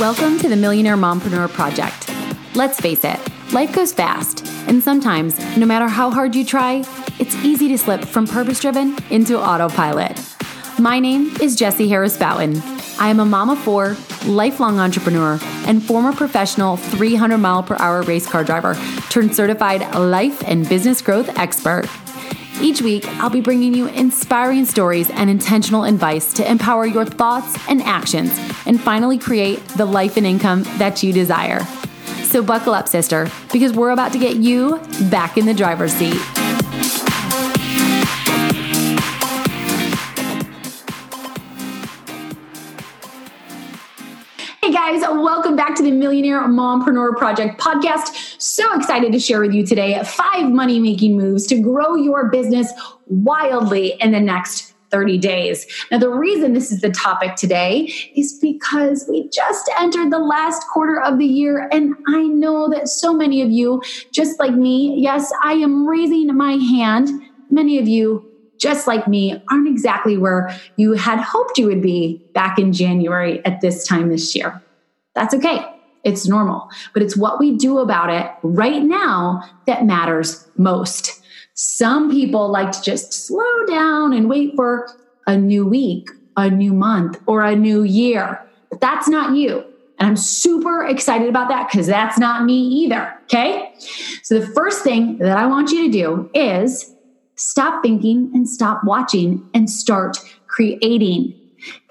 Welcome to the Millionaire Mompreneur Project. Let's face it, life goes fast, and sometimes, no matter how hard you try, it's easy to slip from purpose driven into autopilot. My name is Jessie Harris Bouton. I am a mom of four, lifelong entrepreneur, and former professional 300 mile per hour race car driver turned certified life and business growth expert. Each week, I'll be bringing you inspiring stories and intentional advice to empower your thoughts and actions and finally create the life and income that you desire. So, buckle up, sister, because we're about to get you back in the driver's seat. Hey guys, welcome back to the Millionaire Mompreneur Project podcast. So excited to share with you today five money making moves to grow your business wildly in the next 30 days. Now, the reason this is the topic today is because we just entered the last quarter of the year, and I know that so many of you, just like me, yes, I am raising my hand. Many of you just like me, aren't exactly where you had hoped you would be back in January at this time this year. That's okay. It's normal, but it's what we do about it right now that matters most. Some people like to just slow down and wait for a new week, a new month, or a new year. But that's not you. And I'm super excited about that because that's not me either. Okay. So the first thing that I want you to do is Stop thinking and stop watching and start creating.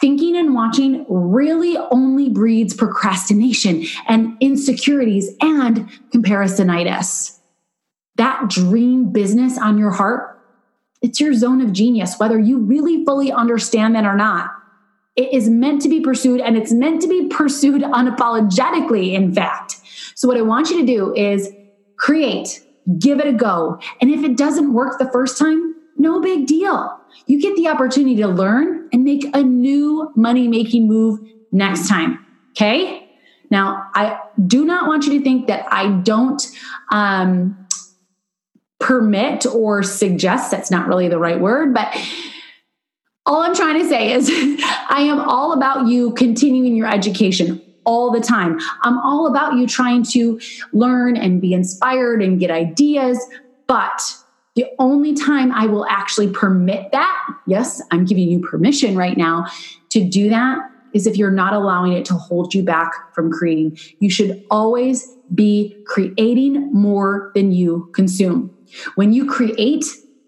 Thinking and watching really only breeds procrastination and insecurities and comparisonitis. That dream business on your heart, it's your zone of genius, whether you really fully understand that or not. It is meant to be pursued and it's meant to be pursued unapologetically, in fact. So, what I want you to do is create give it a go. And if it doesn't work the first time, no big deal. You get the opportunity to learn and make a new money making move next time. Okay. Now, I do not want you to think that I don't um, permit or suggest, that's not really the right word, but all I'm trying to say is I am all about you continuing your education all the time. I'm all about you trying to learn and be inspired and get ideas, but the only time I will actually permit that, yes, I'm giving you permission right now to do that, is if you're not allowing it to hold you back from creating. You should always be creating more than you consume. When you create,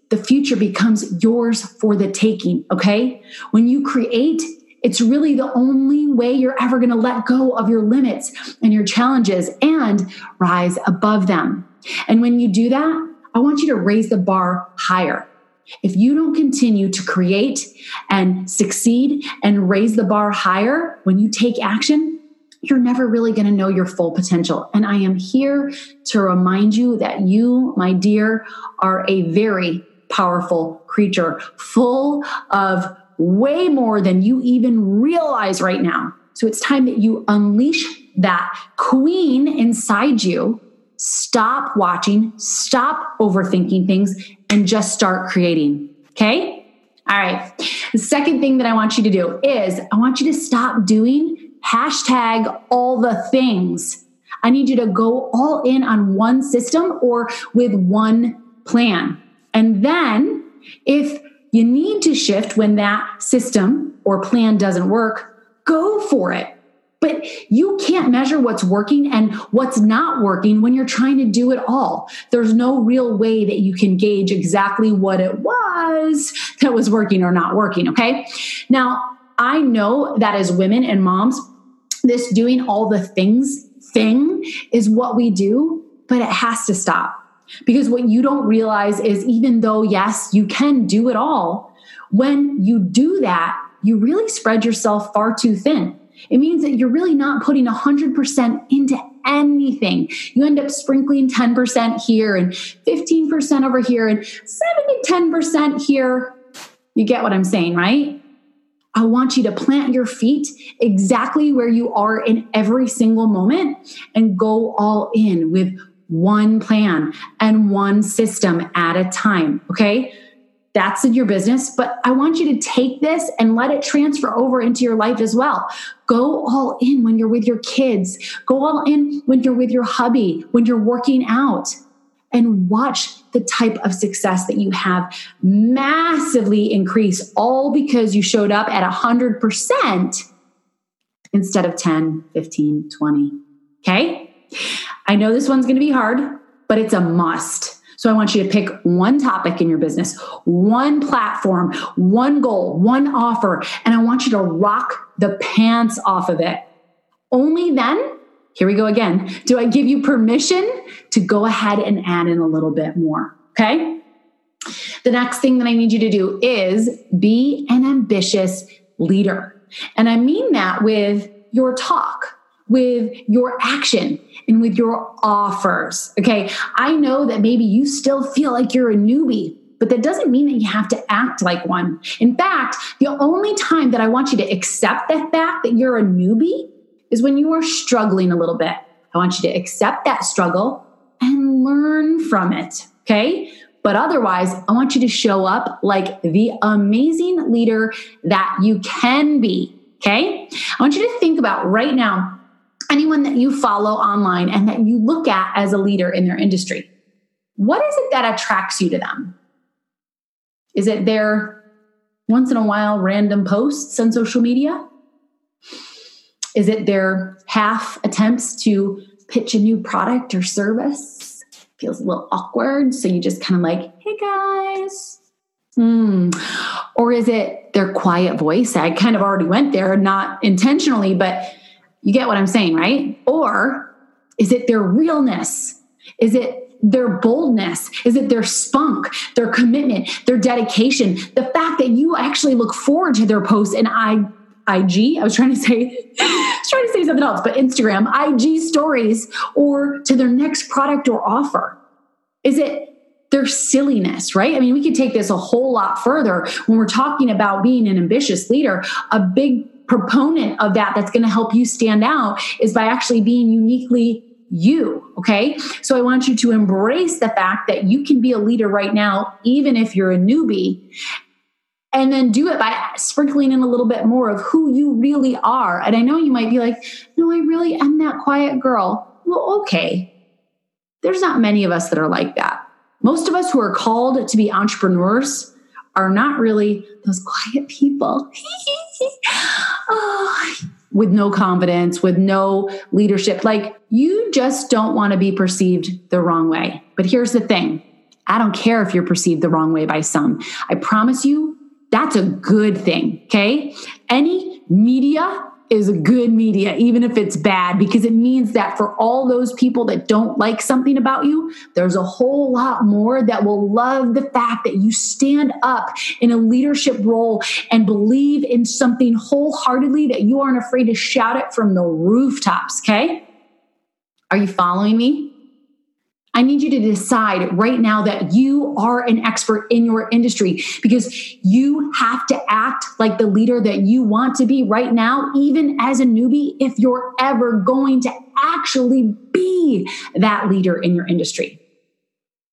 the future becomes yours for the taking, okay? When you create, it's really the only way you're ever to let go of your limits and your challenges and rise above them. And when you do that, I want you to raise the bar higher. If you don't continue to create and succeed and raise the bar higher when you take action, you're never really going to know your full potential. And I am here to remind you that you, my dear, are a very powerful creature full of way more than you even realize right now. So it's time that you unleash that queen inside you. Stop watching, stop overthinking things, and just start creating. Okay? All right. The second thing that I want you to do is I want you to stop doing hashtag all the things. I need you to go all in on one system or with one plan. And then if you need to shift when that system or plan doesn't work. Go for it. But you can't measure what's working and what's not working when you're trying to do it all. There's no real way that you can gauge exactly what it was that was working or not working. Okay. Now, I know that as women and moms, this doing all the things thing is what we do, but it has to stop. Because what you don't realize is even though, yes, you can do it all, when you do that, you really spread yourself far too thin. It means that you're really not putting 100% into anything. You end up sprinkling 10% here and 15% over here and 7 to 10% here. You get what I'm saying, right? I want you to plant your feet exactly where you are in every single moment and go all in with one plan and one system at a time. Okay. That's in your business, but I want you to take this and let it transfer over into your life as well. Go all in when you're with your kids. Go all in when you're with your hubby, when you're working out and watch the type of success that you have massively increase all because you showed up at 100% instead of 10, 15, 20. Okay? I know this one's to be hard, but it's a must. So I want you to pick one topic in your business, one platform, one goal, one offer, and I want you to rock the pants off of it. Only then here we go again. Do I give you permission to go ahead and add in a little bit more? Okay. The next thing that I need you to do is be an ambitious leader. And I mean that with your talk, with your action, and with your offers. Okay. I know that maybe you still feel like you're a newbie, but that doesn't mean that you have to act like one. In fact, the only time that I want you to accept the fact that you're a newbie is when you are struggling a little bit. I want you to accept that struggle and learn from it. Okay. But otherwise, I want you to show up like the amazing leader that you can be. Okay. I want you to think about right now anyone that you follow online and that you look at as a leader in their industry. What is it that attracts you to them? Is it their once in a while random posts on social media? Is it their half attempts to pitch a new product or service? Feels a little awkward. So you just kind of like, hey guys. Hmm. Or is it their quiet voice? I kind of already went there, not intentionally, but you get what I'm saying, right? Or is it their realness? Is it their boldness? Is it their spunk, their commitment, their dedication? The fact that you actually look forward to their posts and I IG. I was trying to say, I was trying to say something else, but Instagram, IG stories, or to their next product or offer? Is it their silliness, right? I mean, we could take this a whole lot further when we're talking about being an ambitious leader. A big proponent of that that's going to help you stand out is by actually being uniquely you. Okay. So I want you to embrace the fact that you can be a leader right now, even if you're a newbie and then do it by sprinkling in a little bit more of who you really are. And I know you might be like, no, I really am that quiet girl. Well, okay. There's not many of us that are like that. Most of us who are called to be entrepreneurs are not really those quiet people oh, with no confidence, with no leadership. Like you just don't want to be perceived the wrong way. But here's the thing I don't care if you're perceived the wrong way by some. I promise you, that's a good thing. Okay. Any media is a good media, even if it's bad, because it means that for all those people that don't like something about you, there's a whole lot more that will love the fact that you stand up in a leadership role and believe in something wholeheartedly that you aren't afraid to shout it from the rooftops. Okay. Are you following me? I need you to decide right now that you are an expert in your industry because you have to act like the leader that you want to be right now, even as a newbie, if you're ever going to actually be that leader in your industry.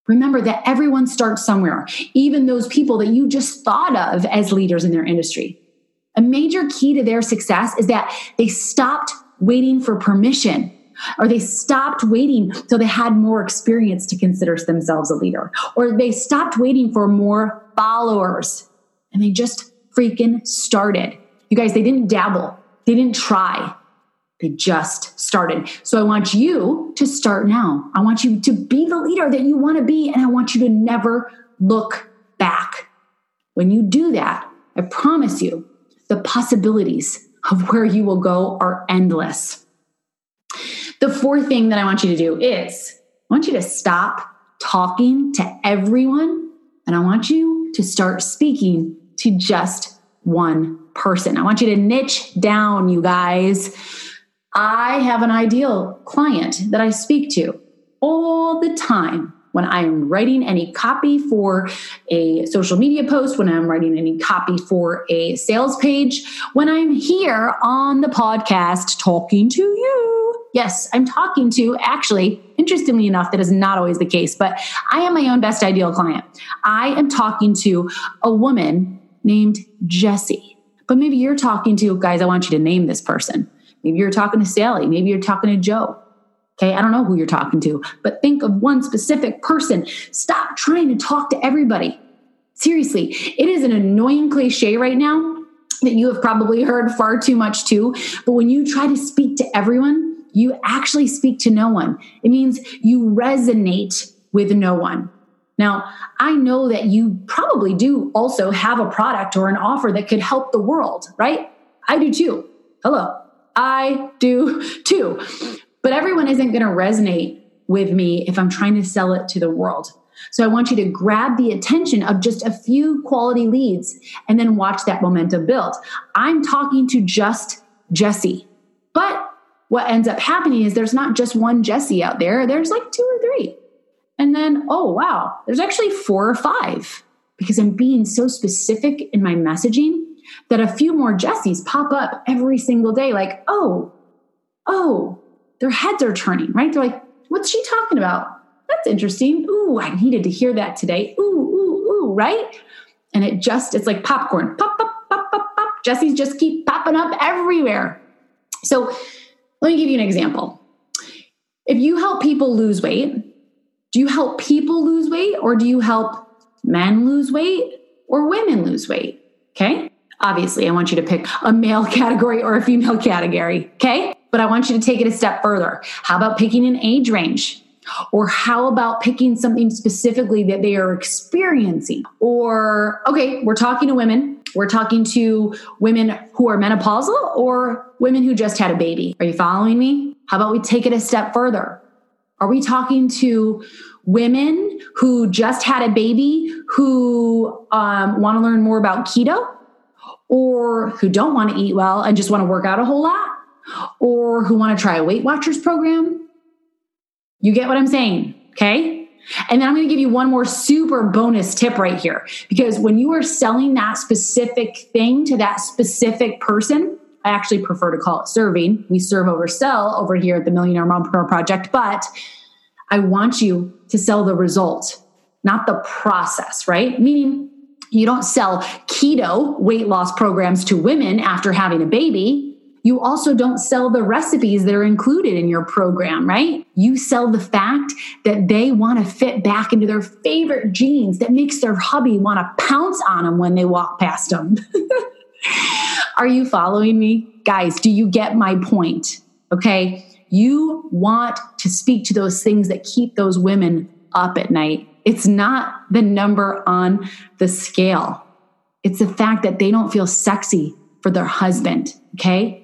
Remember that everyone starts somewhere, even those people that you just thought of as leaders in their industry. A major key to their success is that they stopped waiting for permission or they stopped waiting till they had more experience to consider themselves a leader, or they stopped waiting for more followers and they just freaking started. You guys, they didn't dabble, they didn't try, they just started. So I want you to start now. I want you to be the leader that you want to be, and I want you to never look back. When you do that, I promise you, the possibilities of where you will go are endless. The fourth thing that I want you to do is I want you to stop talking to everyone and I want you to start speaking to just one person. I want you to niche down, you guys. I have an ideal client that I speak to all the time when I'm writing any copy for a social media post, when I'm writing any copy for a sales page, when I'm here on the podcast talking to you Yes, I'm talking to actually, interestingly enough, that is not always the case, but I am my own best ideal client. I am talking to a woman named Jessie. But maybe you're talking to, guys, I want you to name this person. Maybe you're talking to Sally. Maybe you're talking to Joe. Okay, I don't know who you're talking to, but think of one specific person. Stop trying to talk to everybody. Seriously, it is an annoying cliche right now that you have probably heard far too much too. But when you try to speak to everyone, you actually speak to no one. It means you resonate with no one. Now, I know that you probably do also have a product or an offer that could help the world, right? I do too. Hello. I do too. But everyone isn't going to resonate with me if I'm trying to sell it to the world. So I want you to grab the attention of just a few quality leads and then watch that momentum build. I'm talking to just Jessie, But what ends up happening is there's not just one Jessie out there, there's like two or three. And then, oh, wow, there's actually four or five because I'm being so specific in my messaging that a few more Jessies pop up every single day, like, oh, oh, their heads are turning, right? They're like, what's she talking about? That's interesting. Ooh, I needed to hear that today. Ooh, ooh, ooh, right? And it just, it's like popcorn. Pop, pop, pop, pop, pop. Jessies just keep popping up everywhere. So let me give you an example. If you help people lose weight, do you help people lose weight or do you help men lose weight or women lose weight? Okay. Obviously, I want you to pick a male category or a female category. Okay. But I want you to take it a step further. How about picking an age range? Or how about picking something specifically that they are experiencing? Or, okay, we're talking to women. We're talking to women who are menopausal or women who just had a baby. Are you following me? How about we take it a step further? Are we talking to women who just had a baby who um, want to learn more about keto or who don't want to eat well and just want to work out a whole lot or who want to try a Weight Watchers program? You get what I'm saying? Okay. And then I'm going to give you one more super bonus tip right here because when you are selling that specific thing to that specific person, I actually prefer to call it serving. We serve over sell over here at the Millionaire Mompreneur Project, but I want you to sell the result, not the process, right? Meaning you don't sell keto weight loss programs to women after having a baby. You also don't sell the recipes that are included in your program, right? You sell the fact that they want to fit back into their favorite jeans that makes their hubby want to pounce on them when they walk past them. Are you following me? Guys, do you get my point? Okay. You want to speak to those things that keep those women up at night. It's not the number on the scale. It's the fact that they don't feel sexy for their husband. Okay.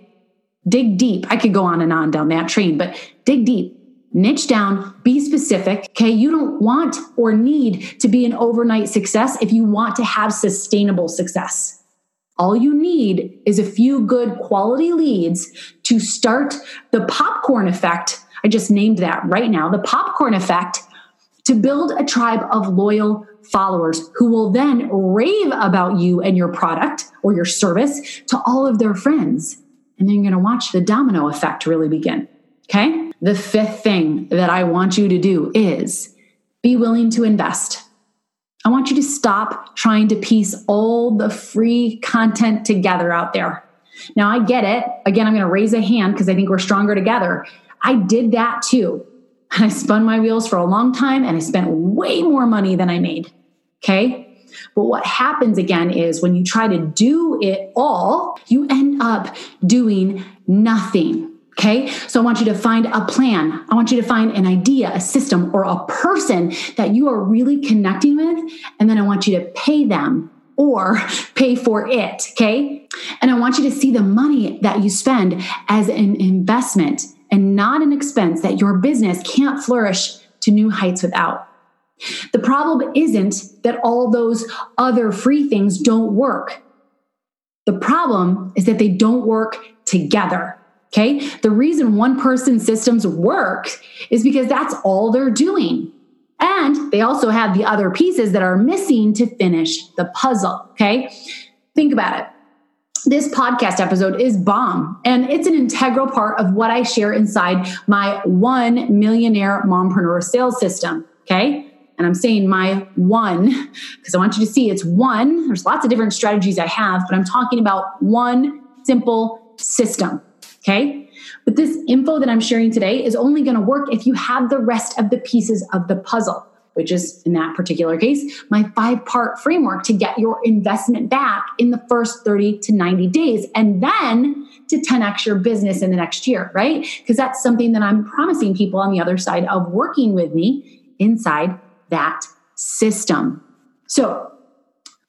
Dig deep. I could go on and on down that train, but dig deep. Niche down, be specific. Okay. You don't want or need to be an overnight success if you want to have sustainable success. All you need is a few good quality leads to start the popcorn effect. I just named that right now the popcorn effect to build a tribe of loyal followers who will then rave about you and your product or your service to all of their friends. And then you're going to watch the domino effect really begin. Okay. The fifth thing that I want you to do is be willing to invest. I want you to stop trying to piece all the free content together out there. Now, I get it. Again, I'm going to raise a hand because I think we're stronger together. I did that too. I spun my wheels for a long time and I spent way more money than I made. Okay. But what happens again is when you try to do it all, you end up doing nothing. Okay. So I want you to find a plan. I want you to find an idea, a system, or a person that you are really connecting with. And then I want you to pay them or pay for it. Okay. And I want you to see the money that you spend as an investment and not an expense that your business can't flourish to new heights without. The problem isn't that all those other free things don't work. The problem is that they don't work together. Okay. The reason one person systems work is because that's all they're doing. And they also have the other pieces that are missing to finish the puzzle. Okay. Think about it. this podcast episode is bomb and it's an integral part of what I share inside my one millionaire mompreneur sales system. Okay. And I'm saying my one because I want you to see it's one. There's lots of different strategies I have, but I'm talking about one simple system. Okay. But this info that I'm sharing today is only going to work if you have the rest of the pieces of the puzzle which is in that particular case, my five part framework to get your investment back in the first 30 to 90 days and then to 10x your business in the next year, right? Because that's something that I'm promising people on the other side of working with me inside that system. So,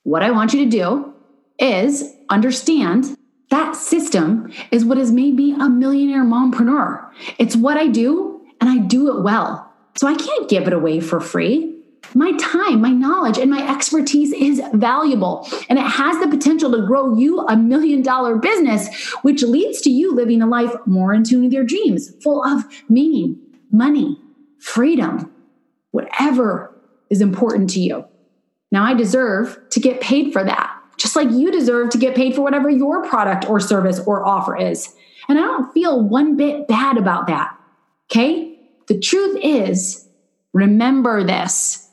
what I want you to do is understand that system is what has made me a millionaire mompreneur. It's what I do, and I do it well. So I can't give it away for free. My time, my knowledge, and my expertise is valuable, and it has the potential to grow you a million dollar business, which leads to you living a life more in tune with your dreams, full of meaning, money, freedom, whatever is important to you. Now, I deserve to get paid for that, just like you deserve to get paid for whatever your product or service or offer is. And I don't feel one bit bad about that. Okay? The truth is, remember this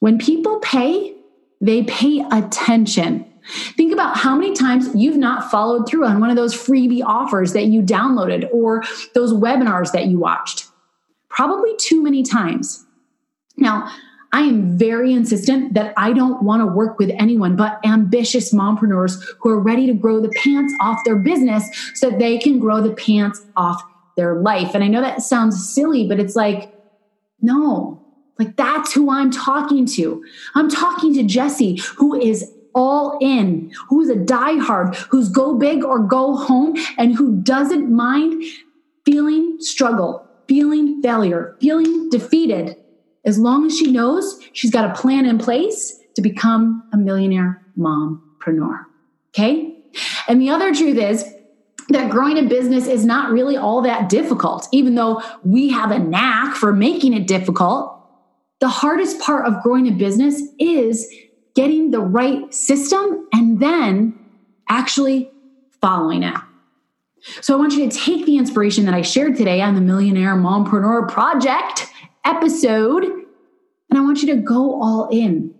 when people pay, they pay attention. Think about how many times you've not followed through on one of those freebie offers that you downloaded or those webinars that you watched. Probably too many times. Now, I am very insistent that I don't want to work with anyone but ambitious mompreneurs who are ready to grow the pants off their business so that they can grow the pants off their life. And I know that sounds silly, but it's like, no, like that's who I'm talking to. I'm talking to Jessie, who is all in, who's a diehard, who's go big or go home, and who doesn't mind feeling struggle, feeling failure, feeling defeated, as long as she knows she's got a plan in place to become a millionaire mompreneur. Okay? And the other truth is, that growing a business is not really all that difficult, even though we have a knack for making it difficult. The hardest part of growing a business is getting the right system and then actually following it. So I want you to take the inspiration that I shared today on the Millionaire Mompreneur Project episode, and I want you to go all in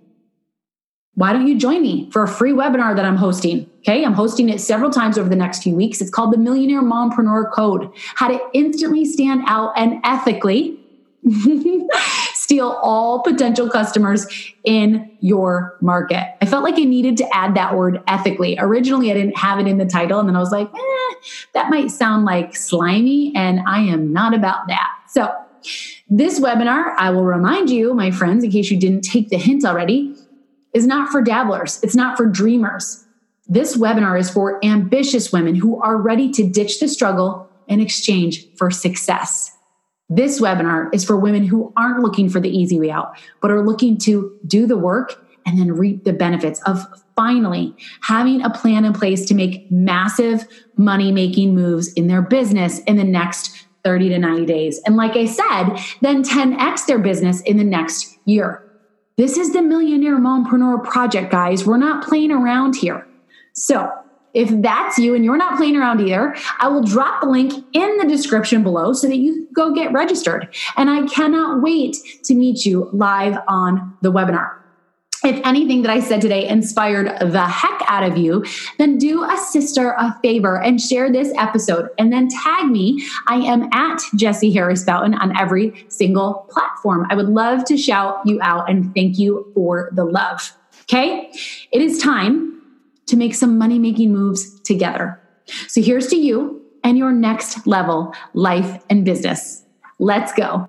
why don't you join me for a free webinar that I'm hosting? Okay, I'm hosting it several times over the next few weeks. It's called the Millionaire Mompreneur Code How to Instantly Stand Out and Ethically Steal All Potential Customers in Your Market. I felt like I needed to add that word ethically. Originally, I didn't have it in the title, and then I was like, eh, that might sound like slimy, and I am not about that. So, this webinar, I will remind you, my friends, in case you didn't take the hint already, is not for dabblers, it's not for dreamers. This webinar is for ambitious women who are ready to ditch the struggle in exchange for success. This webinar is for women who aren't looking for the easy way out, but are looking to do the work and then reap the benefits of finally having a plan in place to make massive money making moves in their business in the next 30 to 90 days. And like I said, then 10x their business in the next year. This is the Millionaire Mompreneur Project, guys. We're not playing around here. So, if that's you and you're not playing around either, I will drop the link in the description below so that you go get registered. And I cannot wait to meet you live on the webinar if anything that I said today inspired the heck out of you, then do a sister a favor and share this episode and then tag me. I am at Jessie Harris Bouton on every single platform. I would love to shout you out and thank you for the love. Okay. It is time to make some money making moves together. So here's to you and your next level life and business. Let's go.